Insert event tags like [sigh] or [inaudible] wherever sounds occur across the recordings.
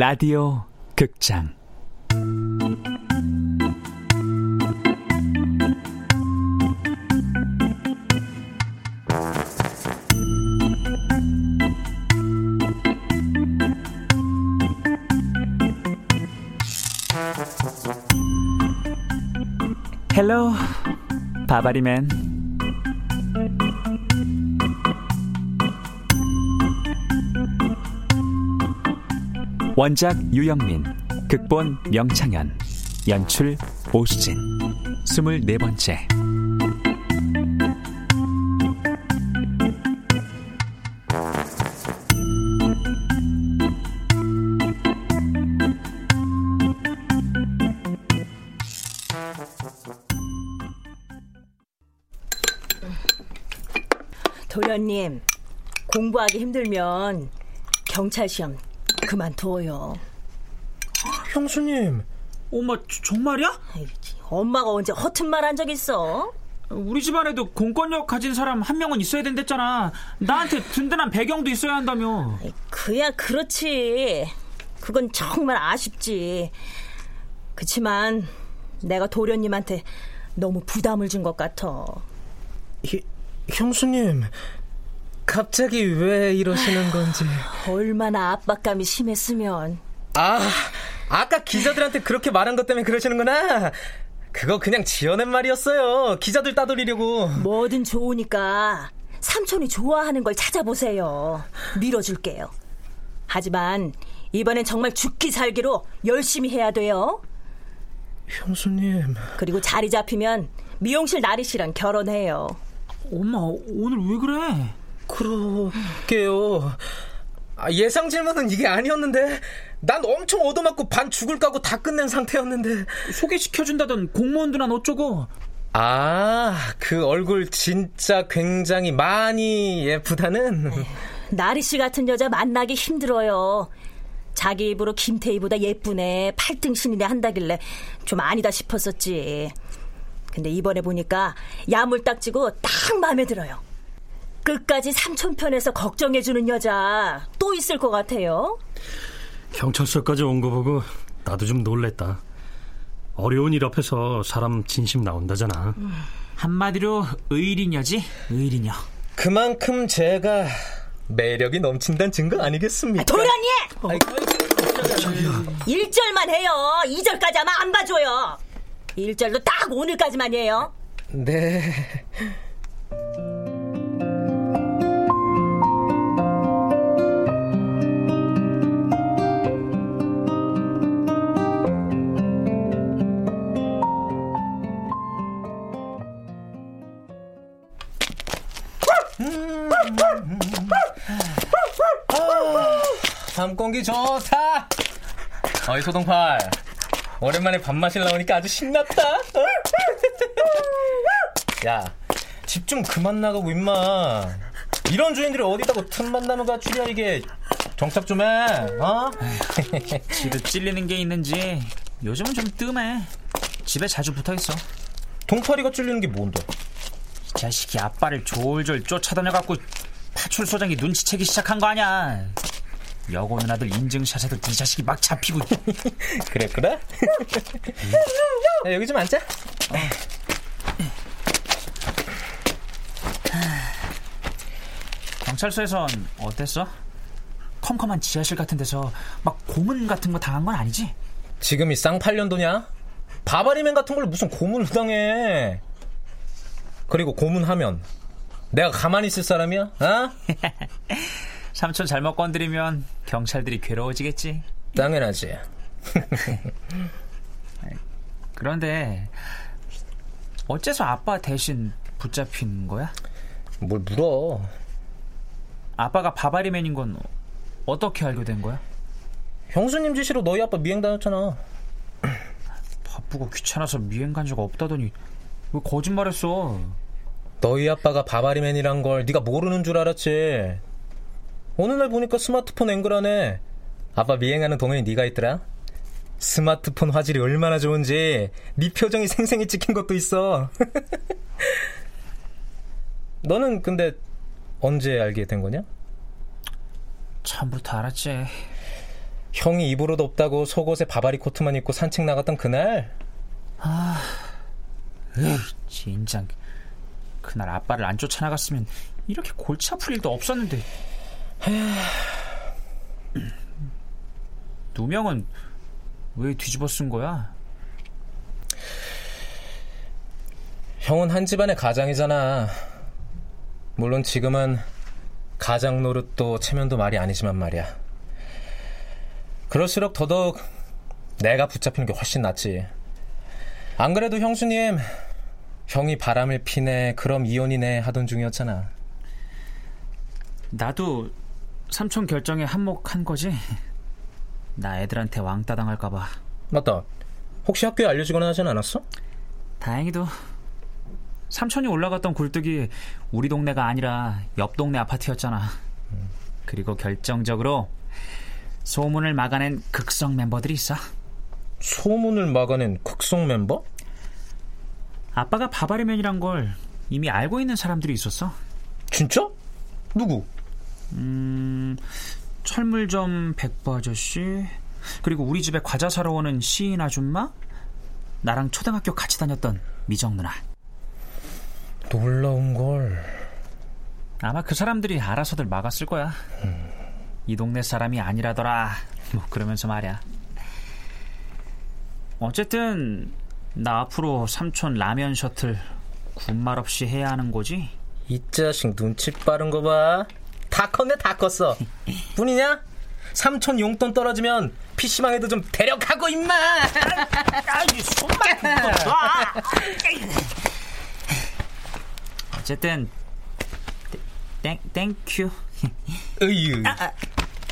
라디오 극장 바바리맨 원작 유영민 극본 명창현 연출 오수진. 스물네 번째 도련님, 공부하기 힘들면 경찰 시험 그만둬요. 형수님. 엄마, 정말이야? 엄마가 언제 허튼 말 한 적 있어? 우리 집안에도 공권력 가진 사람 한 명은 있어야 된댔잖아. 나한테 든든한 배경도 있어야 한다며. 그야 그렇지. 그건 정말 아쉽지. 그치만 내가 도련님한테 너무 부담을 준 것 같아. 히, 형수님, 갑자기 왜 이러시는 건지. 얼마나 압박감이 심했으면. 아, 아까 기자들한테 그렇게 말한 것 때문에 그러시는구나. 그거 그냥 지어낸 말이었어요. 기자들 따돌리려고. 뭐든 좋으니까 삼촌이 좋아하는 걸 찾아보세요. 밀어줄게요. 하지만 이번엔 정말 죽기 살기로 열심히 해야 돼요. 형수님. 그리고 자리 잡히면 미용실 나리 씨랑 결혼해요. 엄마, 오늘 왜 그래? 그러게요. 아, 예상 질문은 이게 아니었는데 난 엄청 얻어맞고 반 죽을 까고 다 끝낸 상태였는데 소개시켜준다던 공무원들은 어쩌고? 아 그 얼굴 진짜 굉장히 많이 예쁘다는? 나리 씨 같은 여자 만나기 힘들어요. 자기 입으로 김태희보다 예쁘네 팔등신이네 한다길래 좀 아니다 싶었었지. 근데 이번에 보니까 야물딱지고 딱 마음에 들어요 끝까지 삼촌 편에서 걱정해주는 여자 또 있을 것 같아요. 경찰서까지 온 거 보고 나도 좀 놀랬다. 어려운 일 앞에서 사람 진심 나온다잖아. 음. 한마디로 의리녀지, 의리녀. 그만큼 제가 매력이 넘친다는 증거 아니겠습니까? 아, 도련이! 어. 1절만 해요. 2절까지 아마 안 봐줘요. 1절도 딱 오늘까지만 이에요. 네. 밤 공기 좋다. 어이 소동팔. 오랜만에 밥맛이 나오니까 아주 신났다. [laughs] 야, 집 좀 그만 나가고 임마. 이런 주인들이 어디다고 틈만 나는 가출이야 이게. 정착 좀 해. 어? [laughs] 집에 찔리는 게 있는지 요즘은 좀 뜸해. 집에 자주 붙어 있어. 동파리가 찔리는 게 뭔데? 이 자식이 아빠를 졸졸 쫓아다녀 갖고 파출소장이 눈치채기 시작한 거 아니야. 여고 누나들 인증샷에도 이 자식이 막 잡히고 [laughs] 그랬구나? 야, 여기 좀 앉자 어. 경찰서에선 어땠어? 컴컴한 지하실 같은 데서 막 고문 같은 거 당한 건 아니지? 지금이 쌍팔년도냐? 바바리맨 같은 걸 무슨 고문을 당해 그리고 고문하면 내가 가만히 있을 사람이야? 어? [laughs] 삼촌 잘못 건드리면 경찰들이 괴로워지겠지. 당연하지. [laughs] 그런데 어째서 아빠 대신 붙잡힌 거야? 뭘 물어? 아빠가 바바리맨인 건 어떻게 알게 된 거야? 형수님 지시로 너희 아빠 미행 다녔잖아. [clears throat] 바쁘고 귀찮아서 미행 간 적 없다더니 왜 거짓말했어? 너희 아빠가 바바리맨이란 걸 네가 모르는 줄 알았지. 어느 날 보니까 스마트폰 앵글 안에 아빠 미행하는 동영이 네가 있더라. 스마트폰 화질이 얼마나 좋은지 네 표정이 생생히 찍힌 것도 있어. [laughs] 너는 근데 언제 알게 된 거냐? 처음부터 알았지. 형이 입으로도 없다고 속옷에 바바리 코트만 입고 산책 나갔던 그날? 진작 그날 아빠를 안 쫓아나갔으면 이렇게 골치 아플 일도 없었는데. 누명은 왜 뒤집어 쓴 거야? 형은 한 집안의 가장이잖아. 물론 지금은 가장 노릇도 체면도 말이 아니지만 말이야. 그럴수록 더더욱 내가 붙잡히는 게 훨씬 낫지. 안 그래도 형수님, 형이 바람을 피네, 그럼 이혼이네 하던 중이었잖아. 나도 삼촌 결정에 한몫한 거지. 나 애들한테 왕따 당할까봐. 맞다. 혹시 학교에 알려주거나 하진 않았어? 다행히도 삼촌이 올라갔던 굴뚝이 우리 동네가 아니라 옆 동네 아파트였잖아. 그리고 결정적으로 소문을 막아낸 극성 멤버들이 있어. 소문을 막아낸 극성 멤버? 아빠가 바바리맨이란 걸 이미 알고 있는 사람들이 있었어. 진짜? 누구? 음, 철물점 백부 아저씨, 그리고 우리 집에 과자 사러 오는 시인 아줌마, 나랑 초등학교 같이 다녔던 미정 누나. 놀라운 걸. 아마 그 사람들이 알아서들 막았을 거야. 이 동네 사람이 아니라더라. 뭐 그러면서 말이야. 어쨌든 나 앞으로 삼촌 라면 셔틀 군말 없이 해야 하는 거지. 이 자식 눈치 빠른 거 봐. 다 컸네, 다 컸어. [laughs] 뿐이냐? 삼촌 용돈 떨어지면 PC방에도 좀 데려가고, 임마! [laughs] 아이 손만 놔. [laughs] 어쨌든 thank thank you. 으유.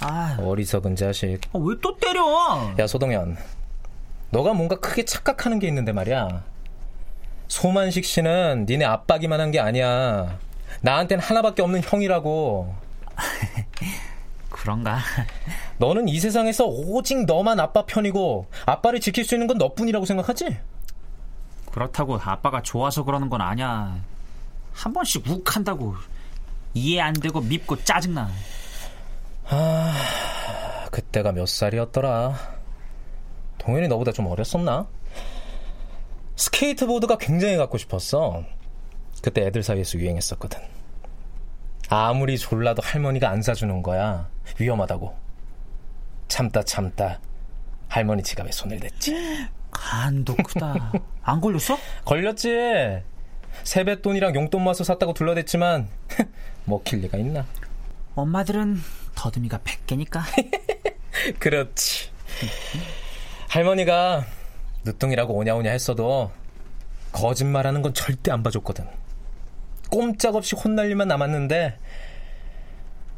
아, 어리석은 자식. 왜또 때려? 야, 소동현. 너가 뭔가 크게 착각하는 게 있는데 말이야. 소만식 씨는 니네 아빠기만 한 게 아니야. 나한텐 하나밖에 없는 형이라고. [laughs] 그런가? [laughs] 너는 이 세상에서 오직 너만 아빠 편이고 아빠를 지킬 수 있는 건 너뿐이라고 생각하지? 그렇다고 아빠가 좋아서 그러는 건 아니야. 한 번씩 욱한다고 이해 안 되고 밉고 짜증나. 그때가 몇 살이었더라? 동현이 너보다 좀 어렸었나? 스케이트보드가 굉장히 갖고 싶었어. 그때 애들 사이에서 유행했었거든. 아무리 졸라도 할머니가 안 사주는 거야. 위험하다고. 참다 참다. 할머니 지갑에 손을 댔지. 간도 크다. [laughs] 안 걸렸어? 걸렸지. 세뱃돈이랑 용돈 모아서 샀다고 둘러댔지만 [laughs] 먹힐 리가 있나? 엄마들은 더듬이가 100개니까. [laughs] 그렇지. 할머니가 늦둥이라고 오냐오냐 했어도 거짓말하는 건 절대 안 봐줬거든. 꼼짝없이 혼날 일만 남았는데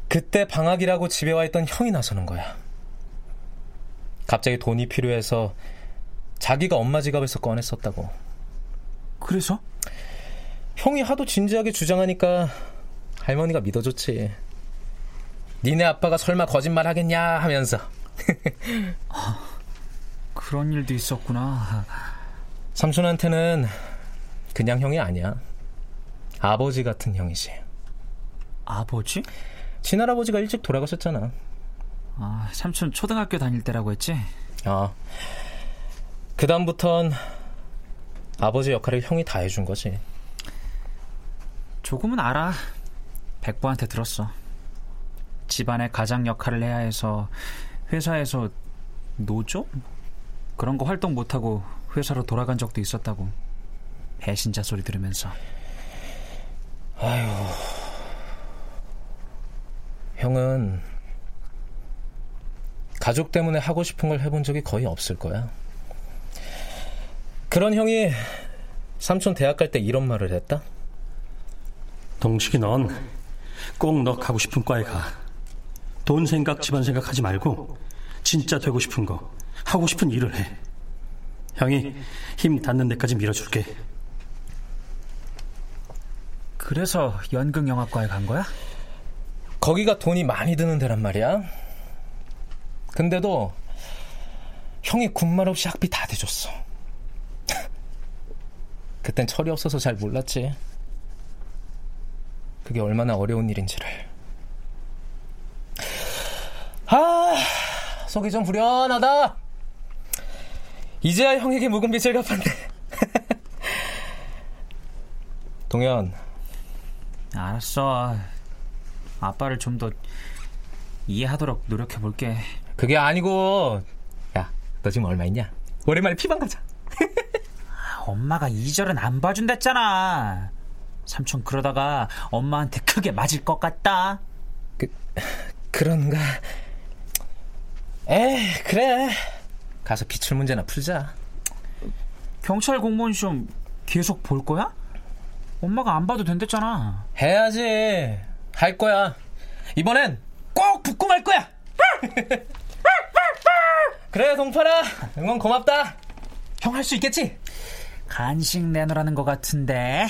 그때 방학이라고 집에 와 있던 형이 나서는 거야. 갑자기 돈이 필요해서 자기가 엄마 지갑에서 꺼냈었다고. 그래서? 형이 하도 진지하게 주장하니까 할머니가 믿어줬지. 니네 아빠가 설마 거짓말 하겠냐 하면서. [laughs] 그런 일도 있었구나. 삼촌한테는 그냥 형이 아니야. 아버지 같은 형이지. 아버지? 친할아버지가 일찍 돌아가셨잖아. 아, 삼촌 초등학교 다닐 때라고 했지? 어. 그다음부턴 아버지 역할을 형이 다 해준 거지. 조금은 알아. 백부한테 들었어. 집안의 가장 역할을 해야 해서 회사에서 노조? 그런 거 활동 못하고 회사로 돌아간 적도 있었다고. 배신자 소리 들으면서. 형은 가족 때문에 하고 싶은 걸 해본 적이 거의 없을 거야. 그런 형이 삼촌 대학 갈 때 이런 말을 했다? 동식이 넌 꼭 너 가고 싶은 과에 가. 돈 생각, 집안 생각 하지 말고 진짜 되고 싶은 거, 하고 싶은 일을 해. 형이 힘 닿는 데까지 밀어줄게. 그래서 연극영화과에 간 거야? 거기가 돈이 많이 드는 데란 말이야. 근데도 형이 군말 없이 학비 다 대줬어. [laughs] 그땐 철이 없어서 잘 몰랐지. 그게 얼마나 어려운 일인지를. 아, 속이 좀 불연하다. 이제야 형에게 묵은 빚을 갚았네. [laughs] 동현. 알았어. 아빠를 좀 더 이해하도록 노력해 볼게. 그게 아니고, 야, 너 지금 얼마 있냐? 오랜만에 피방 가자. [laughs] 엄마가 이절은 안 봐준댔잖아. 삼촌 그러다가 엄마한테 크게 맞을 것 같다. 그, 그런가? 에 그래. 가서 기출 문제나 풀자. 경찰 공무원 시험 계속 볼 거야? 엄마가 안 봐도 된댔잖아. 해야지. 할 거야. 이번엔 꼭 붙고 말 거야. [laughs] 그래, 동파라. 응원 고맙다. 형 할 수 있겠지? 간식 내놓으라는 것 같은데.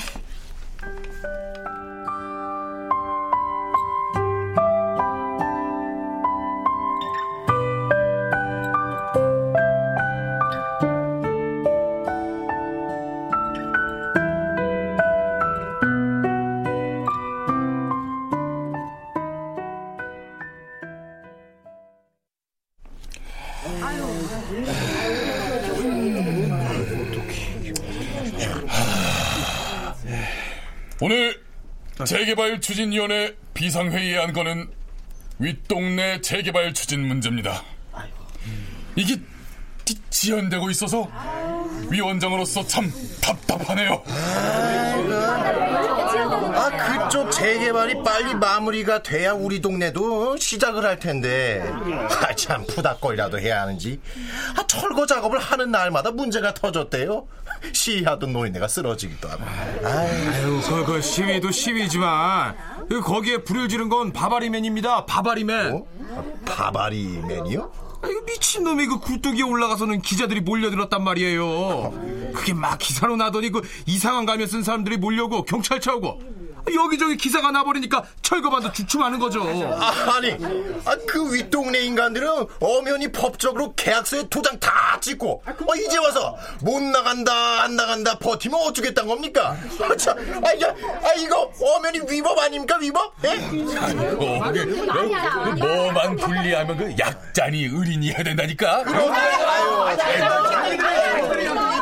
재개발 추진위원회 비상회의에 한 거는 윗동네 재개발 추진 문제입니다. 이게 지- 지연되고 있어서 위원장으로서 참 답답하네요. 아 그쪽 재개발이 빨리 마무리가 돼야 우리 동네도 시작을 할 텐데 아참 푸닥거리라도 해야 하는지 아 철거 작업을 하는 날마다 문제가 터졌대요 시위하던 노인네가 쓰러지기도 하고 아유, 그, 그 시위도 시위지만 그 거기에 불을 지른 건 바바리맨입니다. 바바리맨. 어? 바바리맨이요? 아, 이거 미친놈이 그 굴뚝 위에 올라가서는 기자들이 몰려들었단 말이에요. 그게 막 기사로 나더니 그 이상한 가면 쓴 사람들이 몰려오고 경찰차 오고 여기저기 기사가 나버리니까 철거반도 주춤하는 거죠. 아, 아니 아, 그 윗동네 인간들은 엄연히 법적으로 계약서에 도장 다 찍고 아, 이제 와서 못 나간다 안 나간다 버티면 어쩌겠다는 겁니까? 아, 참, 아, 이거, 아, 이거 엄연히 위법 아닙니까 위법? 예? 어, 그게, 그 뭐만 불리하면 그 약잔이 의린이 해야 된다니까.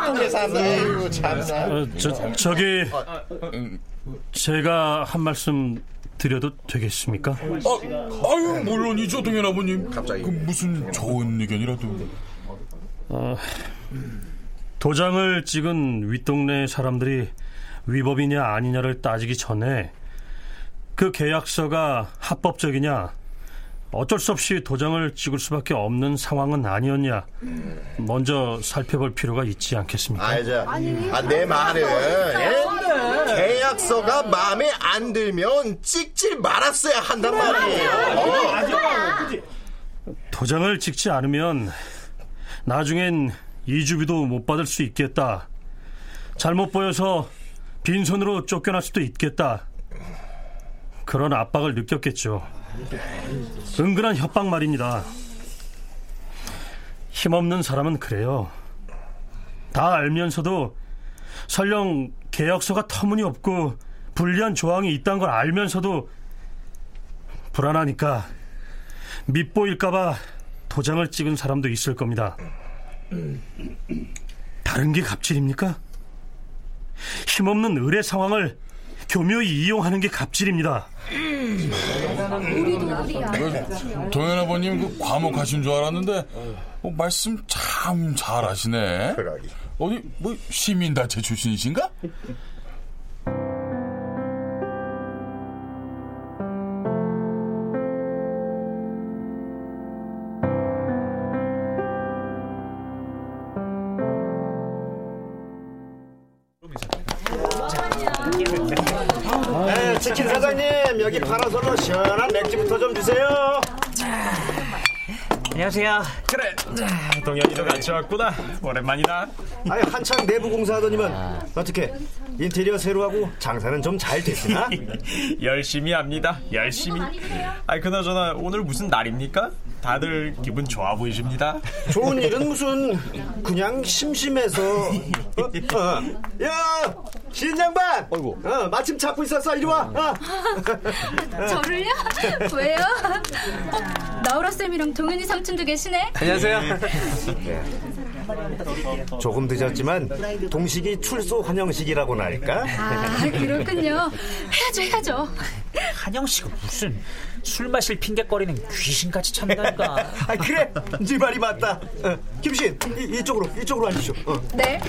윗동네 사람들 아이고 참나 어, 저, 저기 제가 한 말씀 드려도 되겠습니까? 아, 아유 물론이죠 동현 아버님. 그 무슨 좋은 의견이라도. 도장을 찍은 윗동네 사람들이 위법이냐 아니냐를 따지기 전에 그 계약서가 합법적이냐 어쩔 수 없이 도장을 찍을 수밖에 없는 상황은 아니었냐 먼저 살펴볼 필요가 있지 않겠습니까? 아이자, 아, 내 말은 예? 계약서가 마음에 안 들면 찍질 말았어야 한단 말이에요. 어. 도장을 찍지 않으면 나중엔 이주비도 못 받을 수 있겠다. 잘못 보여서 빈손으로 쫓겨날 수도 있겠다. 그런 압박을 느꼈겠죠. 은근한 협박 말입니다. 힘없는 사람은 그래요. 다 알면서도 설령 계약서가 터무니없고 불리한 조항이 있다는 걸 알면서도 불안하니까 밉보일까봐 도장을 찍은 사람도 있을 겁니다. 다른 게 갑질입니까? 힘없는 의뢰 상황을 교묘히 이용하는 게 갑질입니다. 그, 동현 아버님 그 과묵하신 줄 알았는데 어, 말씀 참 잘하시네. 어디 뭐 시민단체 출신이신가? 시원한 맥주부터 좀 주세요. 안녕하세요. 그래 동현이도 같이 왔구나 오랜만이다 아니 한창 내부 공사하더니만 어떻게 인테리어 새로 하고 장사는 좀 잘 됐으나? [laughs] 열심히 합니다 열심히 아이 그나저나 오늘 무슨 날입니까? 다들 기분 좋아 보이십니다. 좋은 일은 무슨 그냥 심심해서. 어? 어. 야, 신양반. 어이구. 어, 마침 찾고 있었어. 이리 와. 어. [laughs] 저를요? 왜요? 어, 나우라 쌤이랑 동현이 삼촌도 계시네. 안녕하세요. 조금 늦었지만 동식이 출소 환영식이라고나 할까? 아 그렇군요. 해야죠, 해야죠. 한영씨가 무슨 술 마실 핑계거리는 귀신같이 참다니까. [laughs] 아 그래, 네 말이 맞다. 어, 김신 이, 이쪽으로 이쪽으로 앉으시오. 어. 네.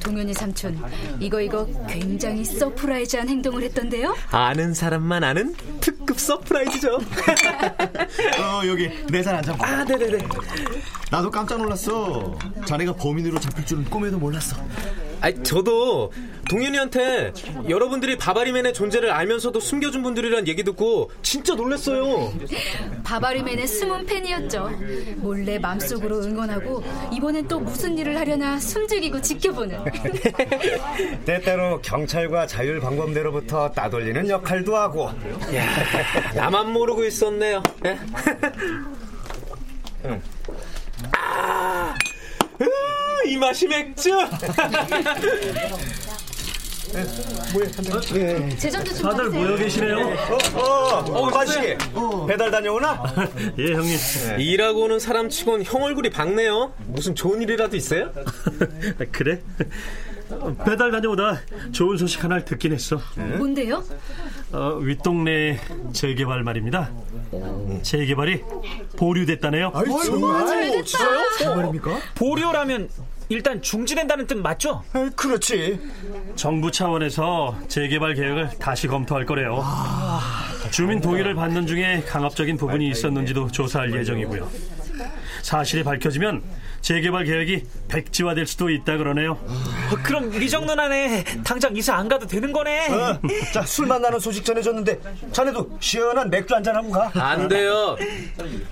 동현이 삼촌, 이거 이거 굉장히 surprise한 행동을 했던데요? 아는 사람만 아는 특급 surprise죠. [laughs] 어 여기 네살 앉아봐. 아, 네네네. 나도 깜짝 놀랐어. 자네가 범인으로 잡힐 줄은 꿈에도 몰랐어. 아, 저도 동현이한테 여러분들이 바바리맨의 존재를 알면서도 숨겨준 분들이란 얘기 듣고 진짜 놀랐어요. 바바리맨의 숨은 팬이었죠. 몰래 맘속으로 응원하고 이번엔 또 무슨 일을 하려나 숨죽이고 지켜보는. [laughs] 때때로 경찰과 자율방법대로부터 따돌리는 역할도 하고. 야, 나만 모르고 있었네요. 예? [laughs] 응. 아, 으, 이 맛이 맥주. 제전도 좀 다들. 모여 계시네요. 어, 어, 관씨 배달 다녀오나? [laughs] 예, 형님. 일하고 오는 사람 치곤 형 얼굴이 밝네요. 무슨 좋은 일이라도 있어요? [laughs] 그래? 배달 다녀오다 좋은 소식 하나를 듣긴 했어. 뭔데요? 어, 윗동네 재개발 말입니다. 재개발이 보류됐다네요. 정말? 진짜요? 정말입니까? 보류라면 일단 중지된다는 뜻 맞죠? 그렇지. 정부 차원에서 재개발 계획을 다시 검토할 거래요. 주민 동의를 받는 중에 강압적인 부분이 있었는지도 조사할 예정이고요. 사실이 밝혀지면 재개발 계획이 백지화될 수도 있다 그러네요. 어, 그럼 이 정도 안에 당장 이사 안 가도 되는 거네. 어, 자, 술 만나는 소식 전해줬는데 자네도 시원한 맥주 한잔 하고 가. 안 돼요.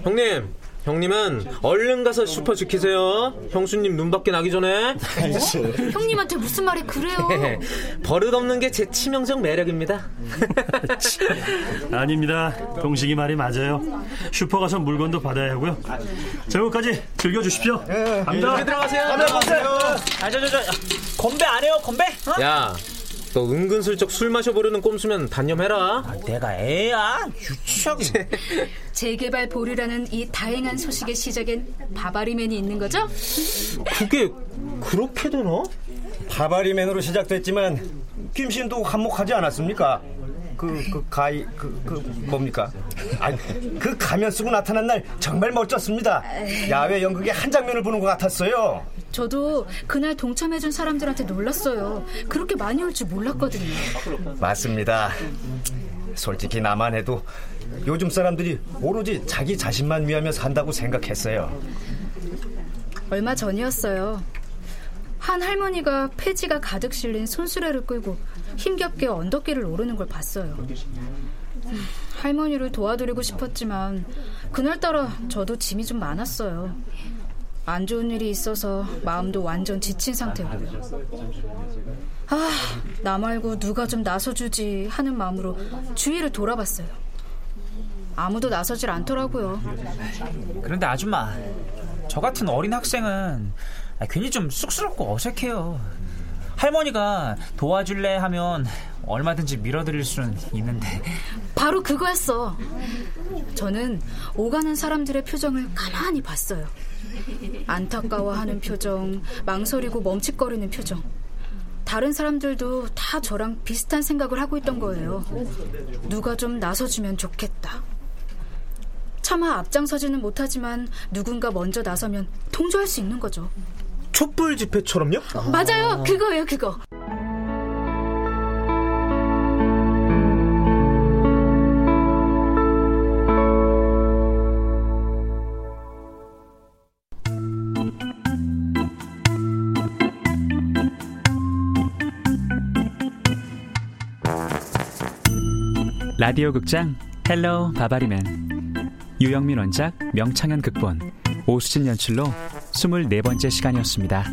형님, 형님은 얼른 가서 슈퍼 지키세요. 형수님 눈밖에 나기 전에. 형님한테 무슨 말이 그래요? [laughs] 버릇 없는 게 제 치명적 매력입니다. [laughs] 아닙니다. 동식이 말이 맞아요. 슈퍼 가서 물건도 받아야 하고요. 저녁까지 즐겨주십시오. 갑니다. 여기 들어가세요. 아, 저, 저, 저, 건배 안 해요, 건배? 어? 야, 너 은근슬쩍 술 마셔버리는 꼼수면 단념해라. 내가 애야? 유치하게. 재개발 보류라는 이 다행한 소식의 시작엔 바바리맨이 있는 거죠? 그게 그렇게 되나? 바바리맨으로 시작됐지만 김신도 한몫하지 않았습니까? 그, 그, 가이, 그, 그, 뭡니까? 아, 그 가면 쓰고 나타난 날 정말 멋졌습니다. 야외 연극의 한 장면을 보는 것 같았어요. 저도 그날 동참해준 사람들한테 놀랐어요. 그렇게 많이 올 줄 몰랐거든요. 맞습니다. 솔직히 나만 해도 요즘 사람들이 오로지 자기 자신만 위하며 산다고 생각했어요. 얼마 전이었어요. 한 할머니가 폐지가 가득 실린 손수레를 끌고 힘겹게 언덕길을 오르는 걸 봤어요. 음, 할머니를 도와드리고 싶었지만 그날따라 저도 짐이 좀 많았어요. 안 좋은 일이 있어서 마음도 완전 지친 상태고요. 아, 나 말고 누가 좀 나서주지 하는 마음으로 주위를 돌아봤어요. 아무도 나서질 않더라고요. 그런데 아줌마, 저 같은 어린 학생은 괜히 좀 쑥스럽고 어색해요. 할머니가 도와줄래 하면 얼마든지 밀어드릴 수는 있는데. 바로 그거였어. 저는 오가는 사람들의 표정을 가만히 봤어요. 안타까워하는 표정, 망설이고 멈칫거리는 표정. 다른 사람들도 다 저랑 비슷한 생각을 하고 있던 거예요. 누가 좀 나서주면 좋겠다. 차마 앞장서지는 못하지만 누군가 먼저 나서면 통조할 수 있는 거죠. 촛불 집회처럼요? 맞아요. 그거예요, 그거. 라디오 극장 헬로 바바리맨 유영민 원작 명창현 극본 오수진 연출로 24번째 시간이었습니다.